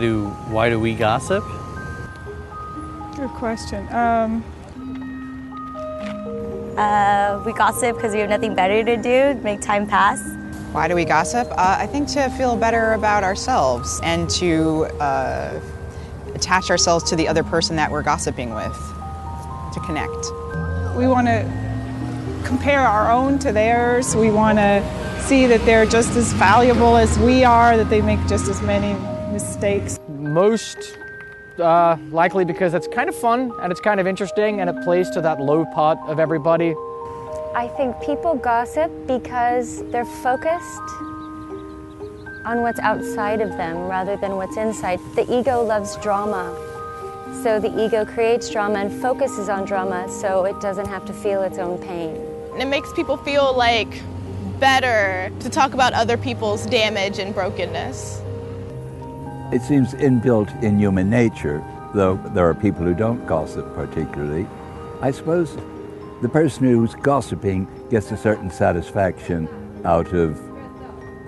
do why do we gossip? Good question. Um, Uh, we gossip because we have nothing better to do, make time pass. Why do we gossip? Uh, I think to feel better about ourselves and to uh, attach ourselves to the other person that we're gossiping with, to connect. we want to compare our own to theirs. We want to see that they're just as valuable as we are, that they make just as many mistakes. Most uh, likely because it's kind of fun and it's kind of interesting and it plays to that low part of everybody. I think people gossip because they're focused on what's outside of them rather than what's inside. The ego loves drama. So the ego creates drama and focuses on drama so it doesn't have to feel its own pain. And it makes people feel like better to talk about other people's damage and brokenness. It seems inbuilt in human nature, though there are people who don't gossip particularly. I suppose the person who's gossiping gets a certain satisfaction out of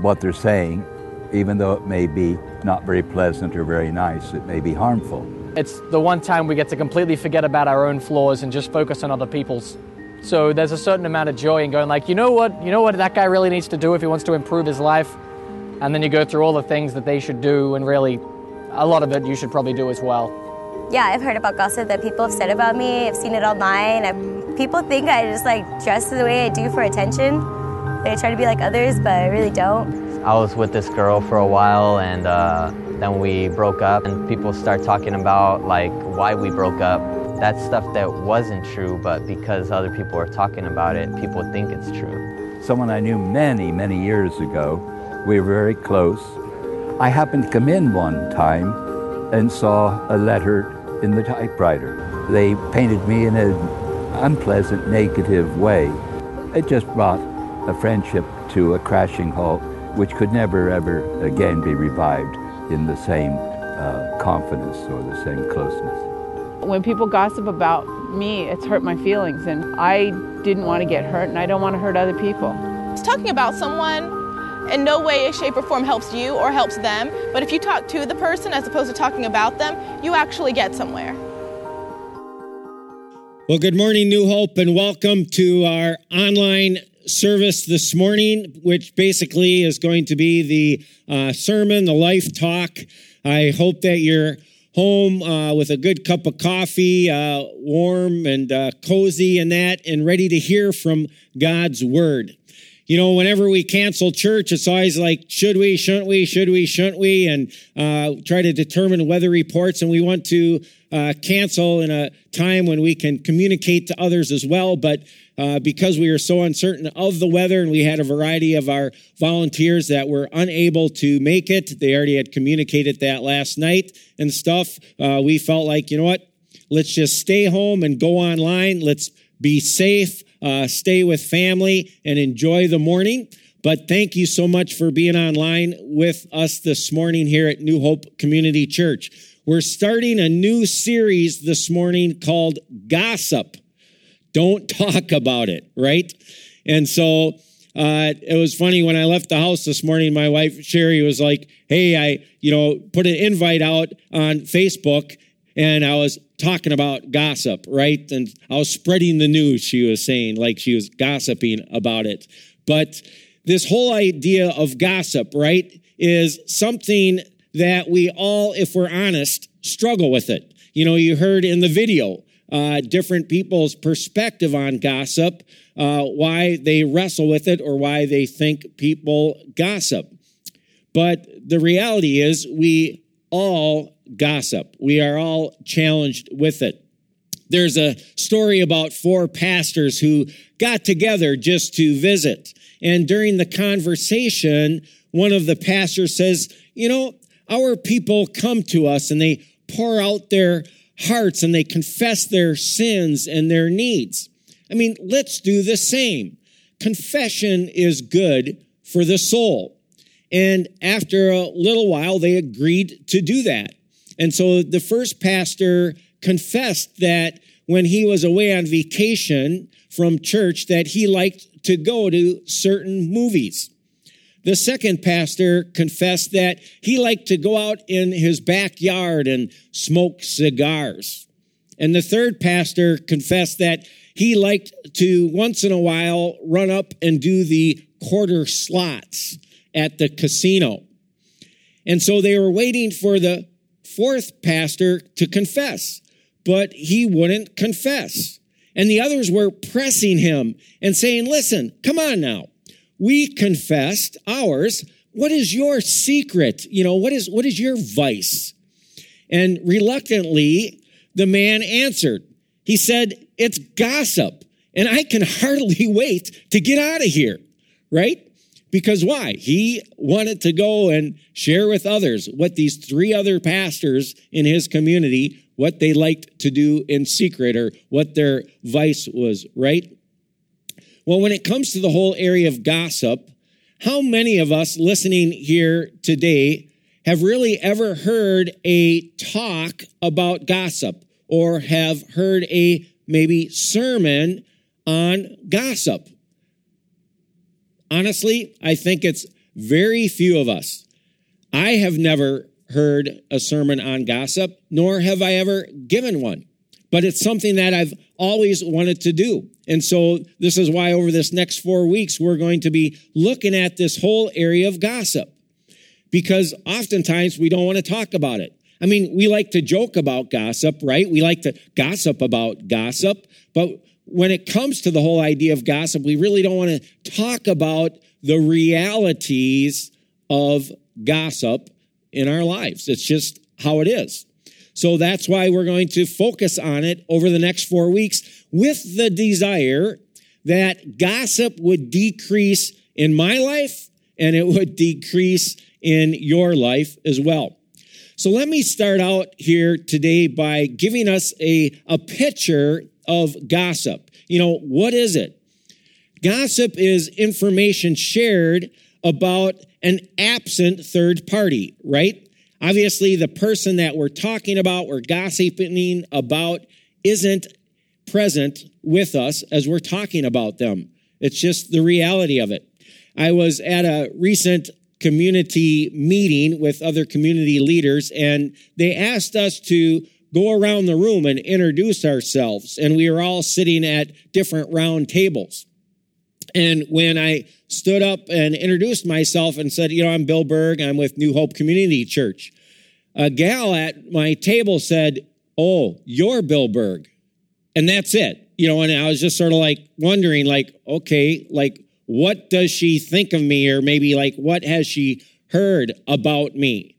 what they're saying, even though it may be not very pleasant or very nice, it may be harmful. It's the one time we get to completely forget about our own flaws and just focus on other people's. So there's a certain amount of joy in going like, you know what, you know what that guy really needs to do if he wants to improve his life, and then you go through all the things that they should do, and really, a lot of it you should probably do as well. Yeah, I've heard about gossip that people have said about me. I've seen it online. I, people think I just like dress the way I do for attention. They try to be like others, but I really don't. I was with this girl for a while and uh, then we broke up and people start talking about like why we broke up. That's stuff that wasn't true, but because other people are talking about it, people think it's true. Someone I knew many, many years ago, we were very close. I happened to come in one time and saw a letter in the typewriter. They painted me in an unpleasant, negative way. It just brought a friendship to a crashing halt, which could never, ever again be revived in the same uh, confidence or the same closeness. When people gossip about me, it's hurt my feelings, and I didn't want to get hurt, and I don't want to hurt other people. Talking about someone in no way, shape, or form helps you or helps them, but if you talk to the person as opposed to talking about them, you actually get somewhere. Well, good morning, New Hope, and welcome to our online service this morning, which basically is going to be the uh, sermon, the life talk. I hope that you're home uh, with a good cup of coffee, uh, warm and uh, cozy, and that, and ready to hear from God's word. You know, whenever we cancel church, it's always like, should we, shouldn't we, should we, shouldn't we, and uh, try to determine weather reports. And we want to uh, cancel in a time when we can communicate to others as well. But uh, because we are so uncertain of the weather and we had a variety of our volunteers that were unable to make it, they already had communicated that last night and stuff. Uh, we felt like, you know what? Let's just stay home and go online. Let's be safe, uh, stay with family, and enjoy the morning. But thank you so much for being online with us this morning here at New Hope Community Church. We're starting a new series this morning called Gossip. Don't talk about it, right? And so uh, it was funny when I left the house this morning. My wife Sherry was like, "Hey, I you know put an invite out on Facebook, and I was talking about gossip, right? And I was spreading the news." She was saying, like she was gossiping about it. But this whole idea of gossip, right, is something that we all, if we're honest, struggle with it. You know, you heard in the video uh, different people's perspective on gossip, uh, why they wrestle with it or why they think people gossip. But the reality is, we all gossip. We are all challenged with it. There's a story about four pastors who got together just to visit. And during the conversation, one of the pastors says, You know, our people come to us and they pour out their hearts and they confess their sins and their needs. I mean, let's do the same. Confession is good for the soul. And after a little while, they agreed to do that. And so the first pastor confessed that when he was away on vacation from church that he liked to go to certain movies. The second pastor confessed that he liked to go out in his backyard and smoke cigars. And the third pastor confessed that he liked to once in a while run up and do the quarter slots at the casino. And so they were waiting for the fourth pastor to confess, but he wouldn't confess. And the others were pressing him and saying, listen, come on now. We confessed ours. What is your secret? You know, what is, what is your vice? And reluctantly, the man answered. He said, it's gossip. And I can hardly wait to get out of here, right? Because why? He wanted to go and share with others what these three other pastors in his community, what they liked to do in secret or what their vice was, right? Well, when it comes to the whole area of gossip, how many of us listening here today have really ever heard a talk about gossip or have heard a maybe sermon on gossip? Honestly, I think it's very few of us. I have never heard a sermon on gossip, nor have I ever given one. But it's something that I've always wanted to do. And so this is why over this next four weeks, we're going to be looking at this whole area of gossip. Because oftentimes we don't want to talk about it. I mean, we like to joke about gossip, right? We like to gossip about gossip, but when it comes to the whole idea of gossip, we really don't want to talk about the realities of gossip in our lives. It's just how it is. So that's why we're going to focus on it over the next four weeks with the desire that gossip would decrease in my life and it would decrease in your life as well. So let me start out here today by giving us a, a picture of gossip. You know, what is it? Gossip is information shared about an absent third party, right? Obviously, the person that we're talking about, we're gossiping about, isn't present with us as we're talking about them. It's just the reality of it. I was at a recent community meeting with other community leaders, and they asked us to go around the room and introduce ourselves. And we were all sitting at different round tables. And when I stood up and introduced myself and said, you know, I'm Bill Berg, I'm with New Hope Community Church, a gal at my table said, Oh, you're Bill Berg. And that's it. You know, and I was just sort of like wondering, like, okay, like, what does she think of me? Or maybe like, what has she heard about me?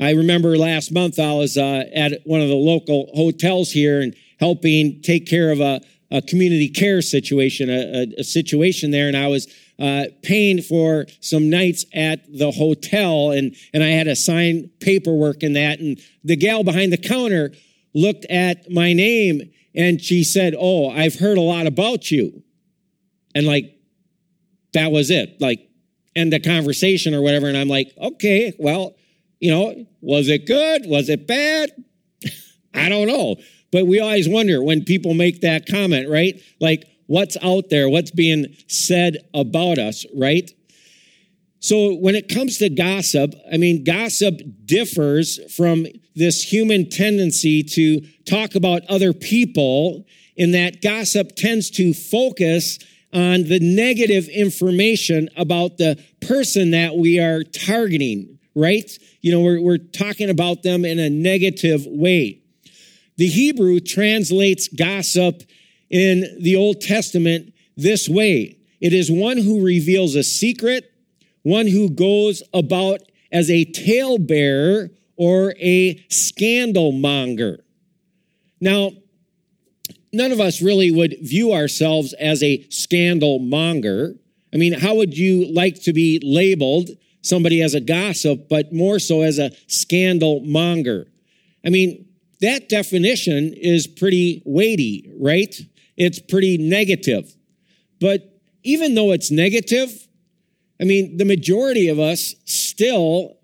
I remember last month I was uh, at one of the local hotels here and helping take care of a, a community care situation, a, a, a, situation there, and I was uh, paying for some nights at the hotel, and and I had to sign paperwork in that, and the gal behind the counter looked at my name and she said, "Oh, I've heard a lot about you," and like that was it, like end the conversation or whatever, and I'm like, okay, well you know, was it good? Was it bad? I don't know. But we always wonder when people make that comment, right? Like, what's out there? What's being said about us, right? So when it comes to gossip, I mean, gossip differs from this human tendency to talk about other people in that gossip tends to focus on the negative information about the person that we are targeting, right? You know, we're, we're talking about them in a negative way. The Hebrew translates gossip in the Old Testament this way. It is one who reveals a secret, one who goes about as a talebearer or a scandal monger. Now, none of us really would view ourselves as a scandal monger. I mean, how would you like to be labeled? Somebody as a gossip, but more so as a scandal monger. I mean, that definition is pretty weighty, right? It's pretty negative. But even though it's negative, I mean, the majority of us still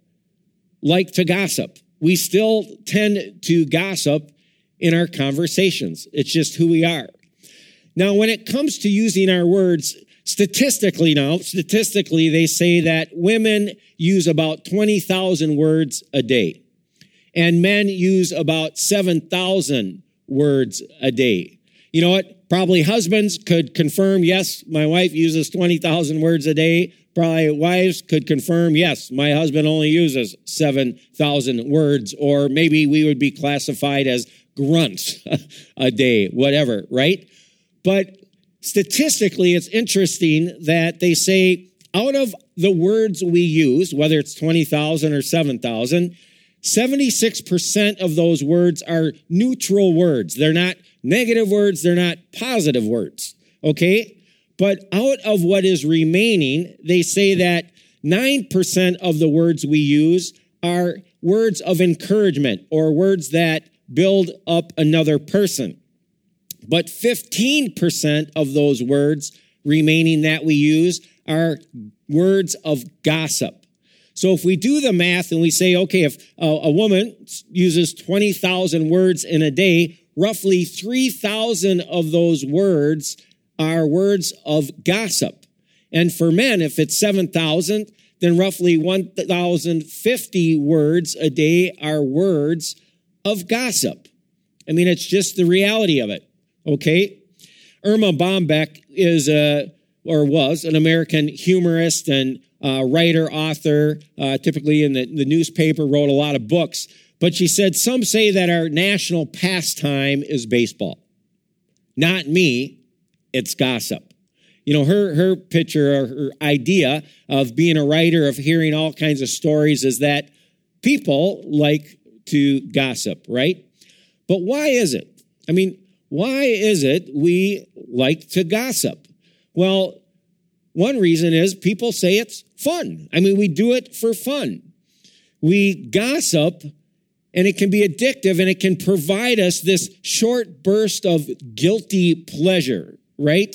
like to gossip. We still tend to gossip in our conversations. It's just who we are. Now, when it comes to using our words, statistically now, statistically, they say that women use about 20,000 words a day and men use about 7,000 words a day. You know what? Probably husbands could confirm, yes, my wife uses 20,000 words a day. Probably wives could confirm, yes, my husband only uses 7,000 words, or maybe we would be classified as grunts a day, whatever, right? But statistically, it's interesting that they say out of the words we use, whether it's 20,000 or 7,000, 76% of those words are neutral words. They're not negative words, they're not positive words. Okay? But out of what is remaining, they say that 9% of the words we use are words of encouragement or words that build up another person. But 15% of those words remaining that we use are words of gossip. So if we do the math and we say, okay, if a, woman uses 20,000 words in a day, roughly 3,000 of those words are words of gossip. And for men, if it's 7,000, then roughly 1,050 words a day are words of gossip. I mean, it's just the reality of it. Okay. Erma Bombeck is a, or was an American humorist and uh, writer, author, uh, typically in the, the newspaper, wrote a lot of books. But she said, Some say that our national pastime is baseball. Not me, it's gossip. You know, her, her picture or her idea of being a writer, of hearing all kinds of stories, is that people like to gossip, right? But why is it? I mean, why is it we like to gossip? Well, one reason is people say it's fun. I mean, we do it for fun. We gossip and it can be addictive and it can provide us this short burst of guilty pleasure, right?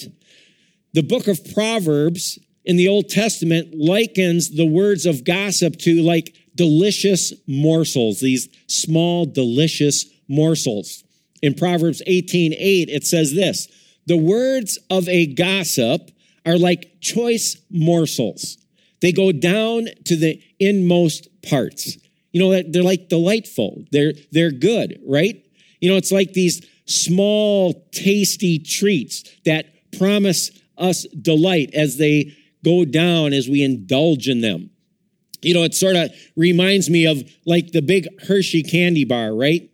The book of Proverbs in the Old Testament likens the words of gossip to like delicious morsels, these small, delicious morsels. In Proverbs 18 8, it says this The words of a gossip are like choice morsels. They go down to the inmost parts. You know, they're like delightful. They're, they're good, right? You know, it's like these small, tasty treats that promise us delight as they go down as we indulge in them. You know, it sort of reminds me of like the big Hershey candy bar, right?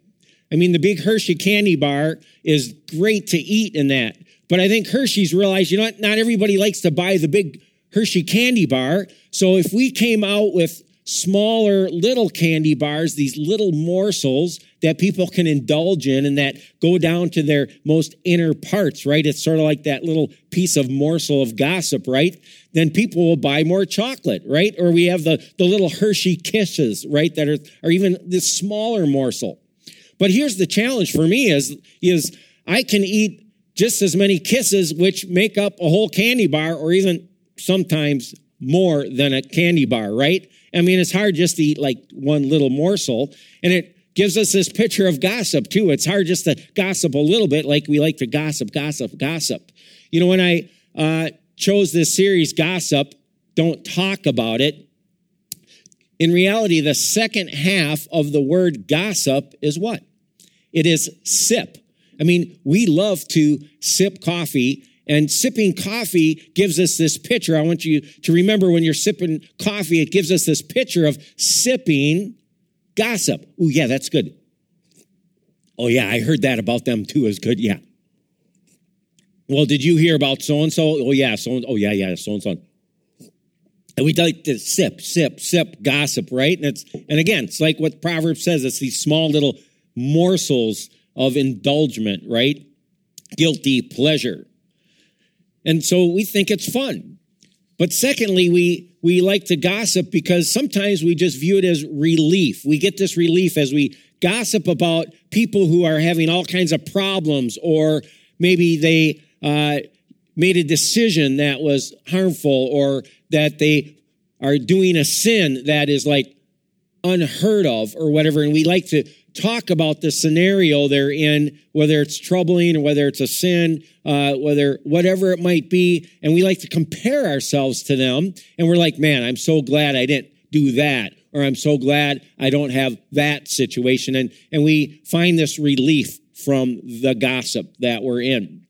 I mean, the big Hershey candy bar is great to eat in that. But I think Hershey's realized, you know what? Not everybody likes to buy the big Hershey candy bar. So if we came out with smaller little candy bars, these little morsels that people can indulge in and that go down to their most inner parts, right? It's sort of like that little piece of morsel of gossip, right? Then people will buy more chocolate, right? Or we have the, the little Hershey kisses, right? That are, or even this smaller morsel. But here's the challenge for me is, is I can eat just as many kisses, which make up a whole candy bar or even sometimes more than a candy bar, right? I mean, it's hard just to eat like one little morsel. And it gives us this picture of gossip too. It's hard just to gossip a little bit like we like to gossip, gossip, gossip. You know, when I uh, chose this series, Gossip, Don't Talk About It, in reality, the second half of the word gossip is what? It is sip. I mean, we love to sip coffee and sipping coffee gives us this picture. I want you to remember when you're sipping coffee, it gives us this picture of sipping gossip. Oh, yeah, that's good. Oh, yeah, I heard that about them too is good. Yeah. Well, did you hear about so and so? Oh, yeah, so oh, yeah, yeah, so and so. And we like to sip, sip, sip, gossip, right? And it's and again, it's like what Proverbs says. It's these small little morsels of indulgement, right? Guilty pleasure. And so we think it's fun. But secondly, we, we like to gossip because sometimes we just view it as relief. We get this relief as we gossip about people who are having all kinds of problems or maybe they uh, made a decision that was harmful or that they are doing a sin that is like unheard of or whatever. And we like to talk about the scenario they're in, whether it's troubling or whether it's a sin, uh, whether whatever it might be, and we like to compare ourselves to them, and we're like, man, I'm so glad I didn't do that, or I'm so glad I don't have that situation, and and we find this relief from the gossip that we're in.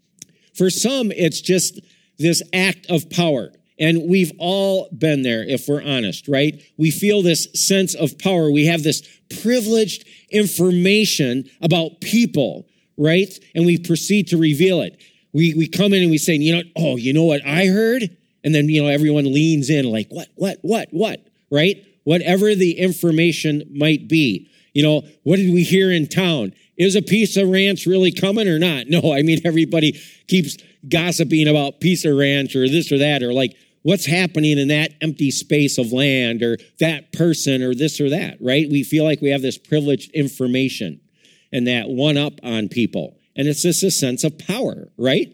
For some, it's just this act of power. And we've all been there, if we're honest, right? We feel this sense of power. We have this privileged information about people, right? And we proceed to reveal it. We, we come in and we say, you know, oh, you know what I heard? And then, you know, everyone leans in like, what, what, what, what, right? Whatever the information might be. You know, what did we hear in town? Is a Pizza Ranch really coming or not? No, I mean, everybody keeps gossiping about Pizza Ranch or this or that, or like, what's happening in that empty space of land or that person or this or that, right? We feel like we have this privileged information and that one up on people. And it's just a sense of power, right?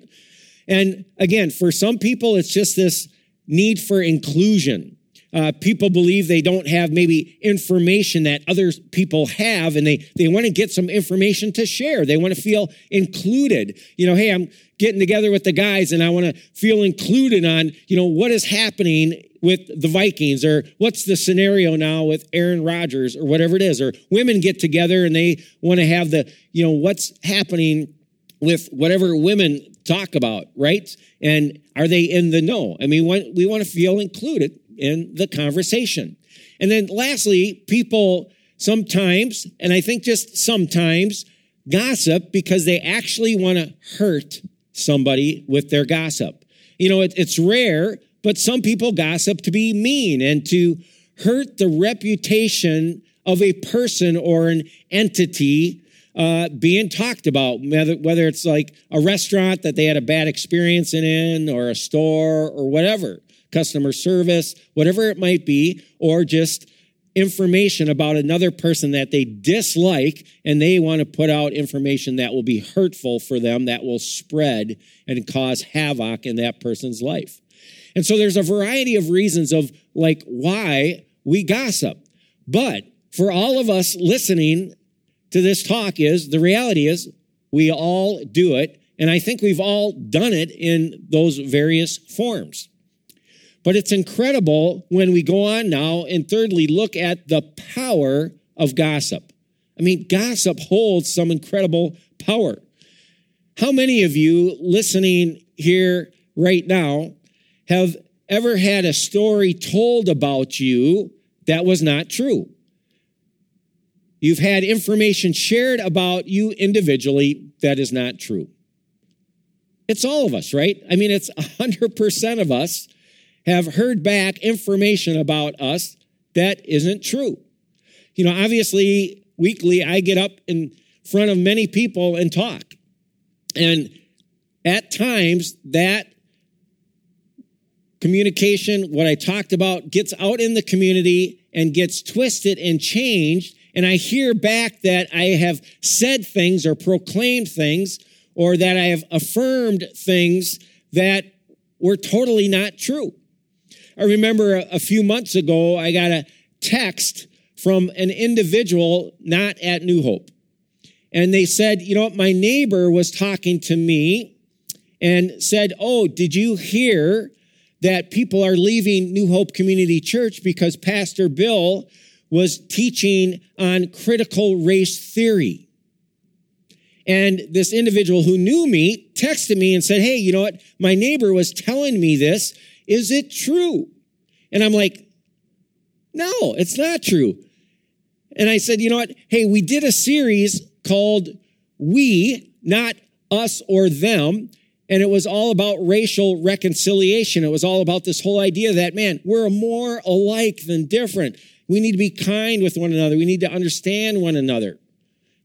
And again, for some people, it's just this need for inclusion. Uh, people believe they don't have maybe information that other people have and they, they want to get some information to share. They want to feel included. You know, hey, I'm getting together with the guys and I want to feel included on, you know, what is happening with the Vikings or what's the scenario now with Aaron Rodgers or whatever it is. Or women get together and they want to have the, you know, what's happening with whatever women talk about, right? And are they in the know? I mean, we want to feel included in the conversation. And then lastly, people sometimes, and I think just sometimes, gossip because they actually want to hurt somebody with their gossip. You know, it, it's rare, but some people gossip to be mean and to hurt the reputation of a person or an entity uh, being talked about, whether, whether it's like a restaurant that they had a bad experience in, or a store, or whatever customer service, whatever it might be, or just information about another person that they dislike and they want to put out information that will be hurtful for them, that will spread and cause havoc in that person's life. And so there's a variety of reasons of like why we gossip. But for all of us listening to this talk is the reality is we all do it. And I think we've all done it in those various forms. But it's incredible when we go on now and thirdly look at the power of gossip. I mean, gossip holds some incredible power. How many of you listening here right now have ever had a story told about you that was not true? You've had information shared about you individually that is not true. It's all of us, right? I mean, it's 100% of us have heard back information about us that isn't true. You know, obviously, weekly, I get up in front of many people and talk. And at times, that communication, what I talked about, gets out in the community and gets twisted and changed. And I hear back that I have said things or proclaimed things or that I have affirmed things that were totally not true. I remember a, few months ago, I got a text from an individual not at New Hope. And they said, you know my neighbor was talking to me and said, oh, did you hear that people are leaving New Hope Community Church because Pastor Bill was teaching on critical race theory? And this individual who knew me texted me and said, Hey, you know what? My neighbor was telling me this. Is it true? And I'm like, no, it's not true. And I said, you know what? Hey, we did a series called We, not us or them. And it was all about racial reconciliation. It was all about this whole idea that, man, we're more alike than different. We need to be kind with one another. We need to understand one another.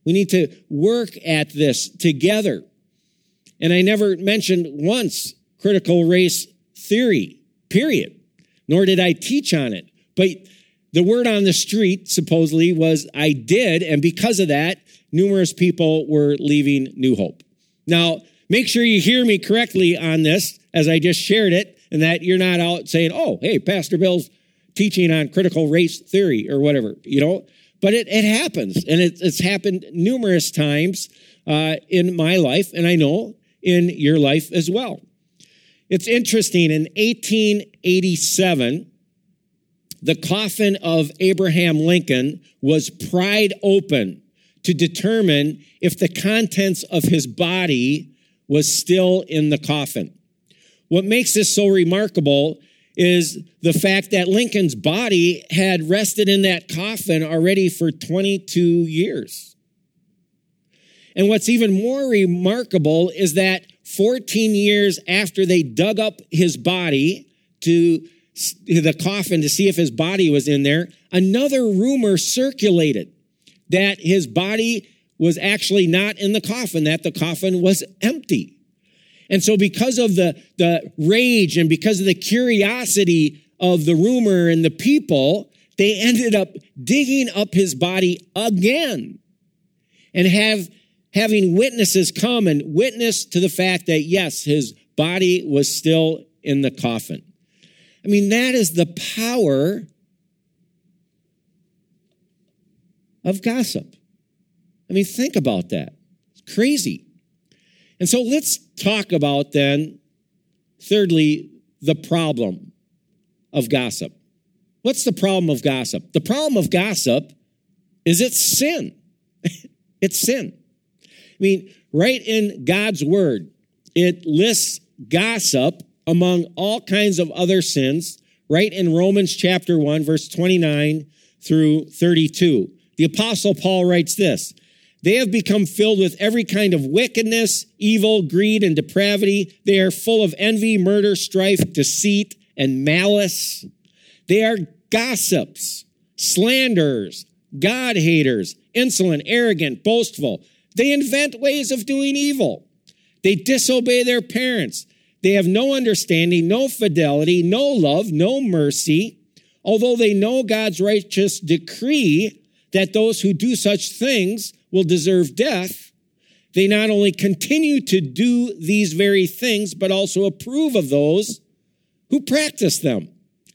We need to work at this together. And I never mentioned once critical race theory, period, nor did I teach on it. But the word on the street supposedly was I did. And because of that, numerous people were leaving New Hope. Now, make sure you hear me correctly on this as I just shared it and that you're not out saying, oh, hey, Pastor Bill's teaching on critical race theory or whatever, you know? but it, it happens. And it, it's happened numerous times uh, in my life, and I know in your life as well. It's interesting. In 1887, the coffin of Abraham Lincoln was pried open to determine if the contents of his body was still in the coffin. What makes this so remarkable is the fact that Lincoln's body had rested in that coffin already for 22 years. And what's even more remarkable is that 14 years after they dug up his body to the coffin to see if his body was in there, another rumor circulated that his body was actually not in the coffin, that the coffin was empty. And so because of the, the rage and because of the curiosity of the rumor and the people, they ended up digging up his body again and have having witnesses come and witness to the fact that yes, his body was still in the coffin. I mean, that is the power of gossip. I mean, think about that. It's crazy. And so let's talk about then, thirdly, the problem of gossip. What's the problem of gossip? The problem of gossip is it's sin. it's sin. I mean, right in God's word, it lists gossip among all kinds of other sins, right in Romans chapter 1, verse 29 through 32. The apostle Paul writes this They have become filled with every kind of wickedness, evil, greed, and depravity. They are full of envy, murder, strife, deceit, and malice. They are gossips, slanderers, God haters, insolent, arrogant, boastful. They invent ways of doing evil. They disobey their parents. They have no understanding, no fidelity, no love, no mercy. Although they know God's righteous decree that those who do such things will deserve death, they not only continue to do these very things, but also approve of those who practice them.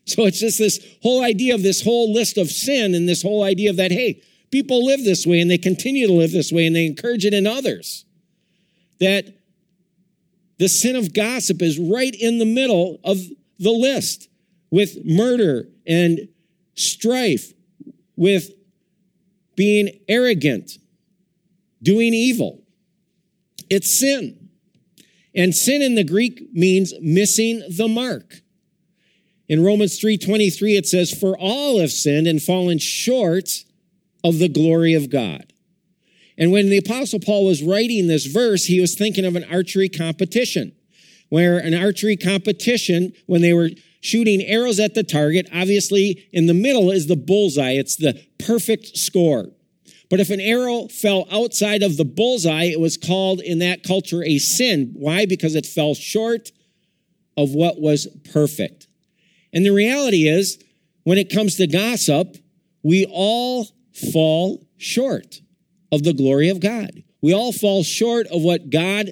So it's just this whole idea of this whole list of sin and this whole idea of that, hey, people live this way and they continue to live this way and they encourage it in others. That the sin of gossip is right in the middle of the list with murder and strife, with being arrogant, doing evil. It's sin. And sin in the Greek means missing the mark. In Romans 3:23 it says for all have sinned and fallen short of the glory of God. And when the apostle Paul was writing this verse, he was thinking of an archery competition where an archery competition, when they were shooting arrows at the target, obviously in the middle is the bullseye. It's the perfect score. But if an arrow fell outside of the bullseye, it was called in that culture a sin. Why? Because it fell short of what was perfect. And the reality is, when it comes to gossip, we all fall short of the glory of God. We all fall short of what God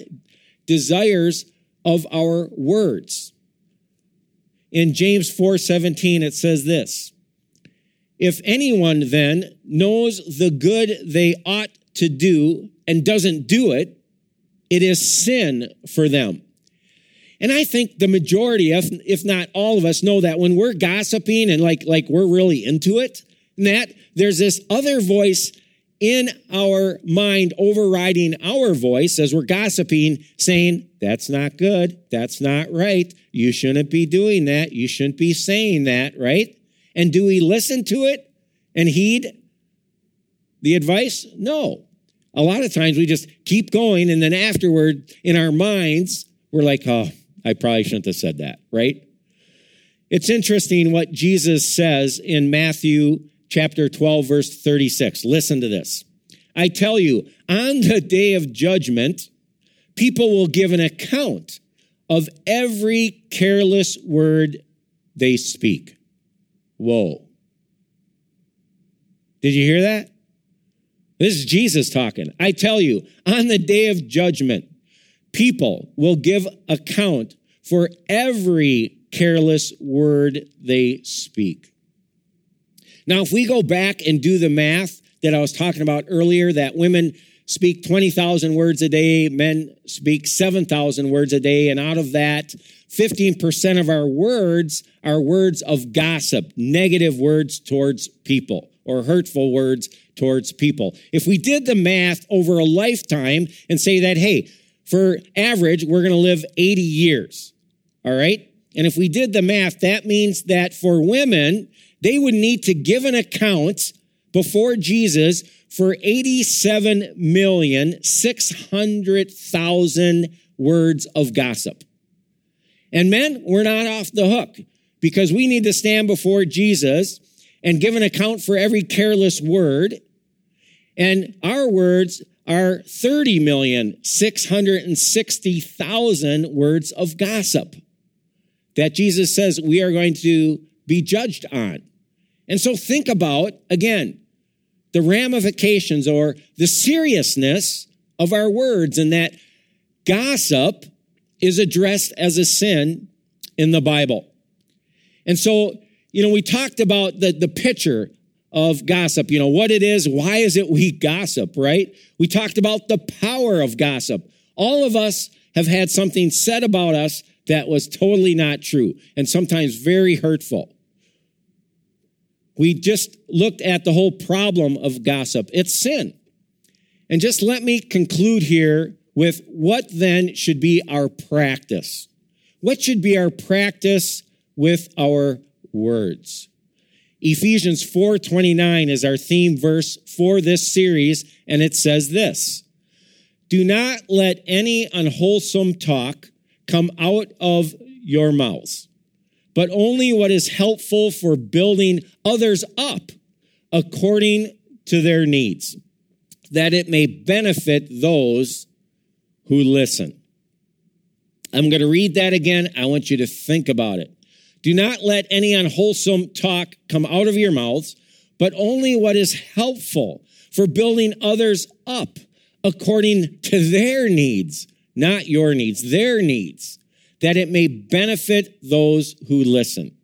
desires of our words. In James 4:17 it says this: If anyone then knows the good they ought to do and doesn't do it, it is sin for them. And I think the majority, if, if not all of us, know that when we're gossiping and like, like we're really into it, that there's this other voice in our mind overriding our voice as we're gossiping, saying, That's not good. That's not right. You shouldn't be doing that. You shouldn't be saying that, right? And do we listen to it and heed the advice? No. A lot of times we just keep going, and then afterward, in our minds, we're like, Oh, I probably shouldn't have said that, right? It's interesting what Jesus says in Matthew chapter 12, verse 36. Listen to this. I tell you, on the day of judgment, people will give an account of every careless word they speak. Whoa. Did you hear that? This is Jesus talking. I tell you, on the day of judgment, people will give account for every careless word they speak. Now, if we go back and do the math that I was talking about earlier that women speak 20,000 words a day, men speak 7,000 words a day, and out of that, 15% of our words are words of gossip, negative words towards people or hurtful words towards people. If we did the math over a lifetime and say that, hey, for average, we're going to live 80 years. All right. And if we did the math, that means that for women, they would need to give an account before Jesus for 87,600,000 words of gossip. And men, we're not off the hook because we need to stand before Jesus and give an account for every careless word. And our words are 30,660,000 words of gossip that Jesus says we are going to be judged on. And so think about, again, the ramifications or the seriousness of our words and that gossip is addressed as a sin in the Bible. And so, you know, we talked about the, the picture of gossip, you know, what it is, why is it we gossip, right? We talked about the power of gossip. All of us have had something said about us that was totally not true and sometimes very hurtful. We just looked at the whole problem of gossip. It's sin. And just let me conclude here with what then should be our practice. What should be our practice with our words? Ephesians 4:29 is our theme verse for this series and it says this: Do not let any unwholesome talk come out of your mouths, but only what is helpful for building others up according to their needs, that it may benefit those who listen. I'm going to read that again. I want you to think about it. Do not let any unwholesome talk come out of your mouths, but only what is helpful for building others up according to their needs, not your needs, their needs, that it may benefit those who listen.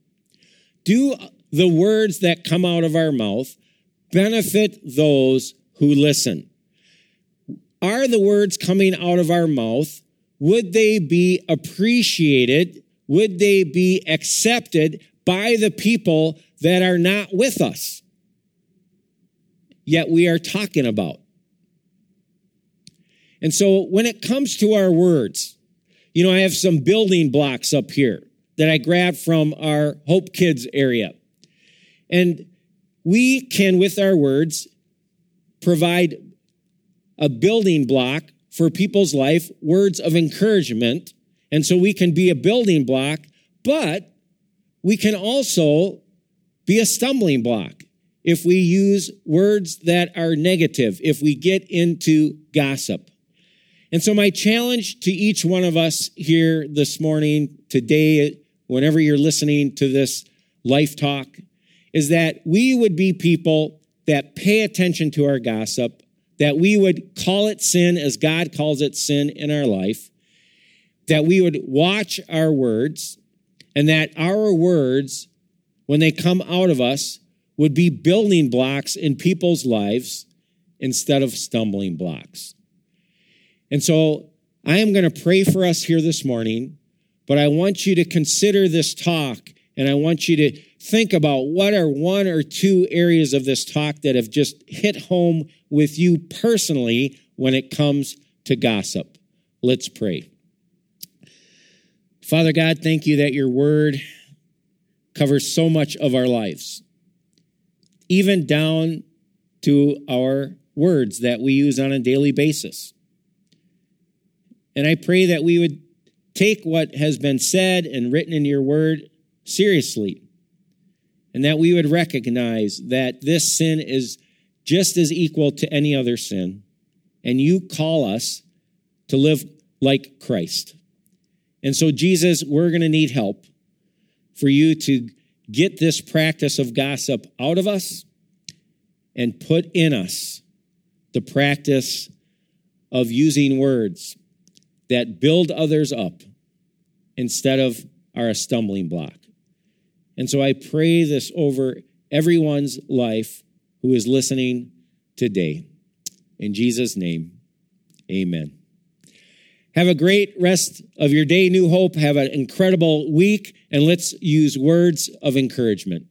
Do the words that come out of our mouth benefit those who listen? Are the words coming out of our mouth, would they be appreciated? Would they be accepted by the people that are not with us? Yet we are talking about. And so when it comes to our words, you know, I have some building blocks up here that I grabbed from our Hope Kids area. And we can, with our words, provide a building block for people's life, words of encouragement. And so we can be a building block, but we can also be a stumbling block if we use words that are negative, if we get into gossip. And so my challenge to each one of us here this morning, today, whenever you're listening to this life talk, is that we would be people that pay attention to our gossip, that we would call it sin as God calls it sin in our life, that we would watch our words, and that our words, when they come out of us, would be building blocks in people's lives instead of stumbling blocks. And so I am going to pray for us here this morning, but I want you to consider this talk and I want you to think about what are one or two areas of this talk that have just hit home with you personally when it comes to gossip. Let's pray. Father God, thank you that your word covers so much of our lives, even down to our words that we use on a daily basis. And I pray that we would take what has been said and written in your word seriously. And that we would recognize that this sin is just as equal to any other sin. And you call us to live like Christ. And so, Jesus, we're going to need help for you to get this practice of gossip out of us and put in us the practice of using words that build others up instead of are a stumbling block. And so I pray this over everyone's life who is listening today. In Jesus' name, amen. Have a great rest of your day, New Hope. Have an incredible week, and let's use words of encouragement.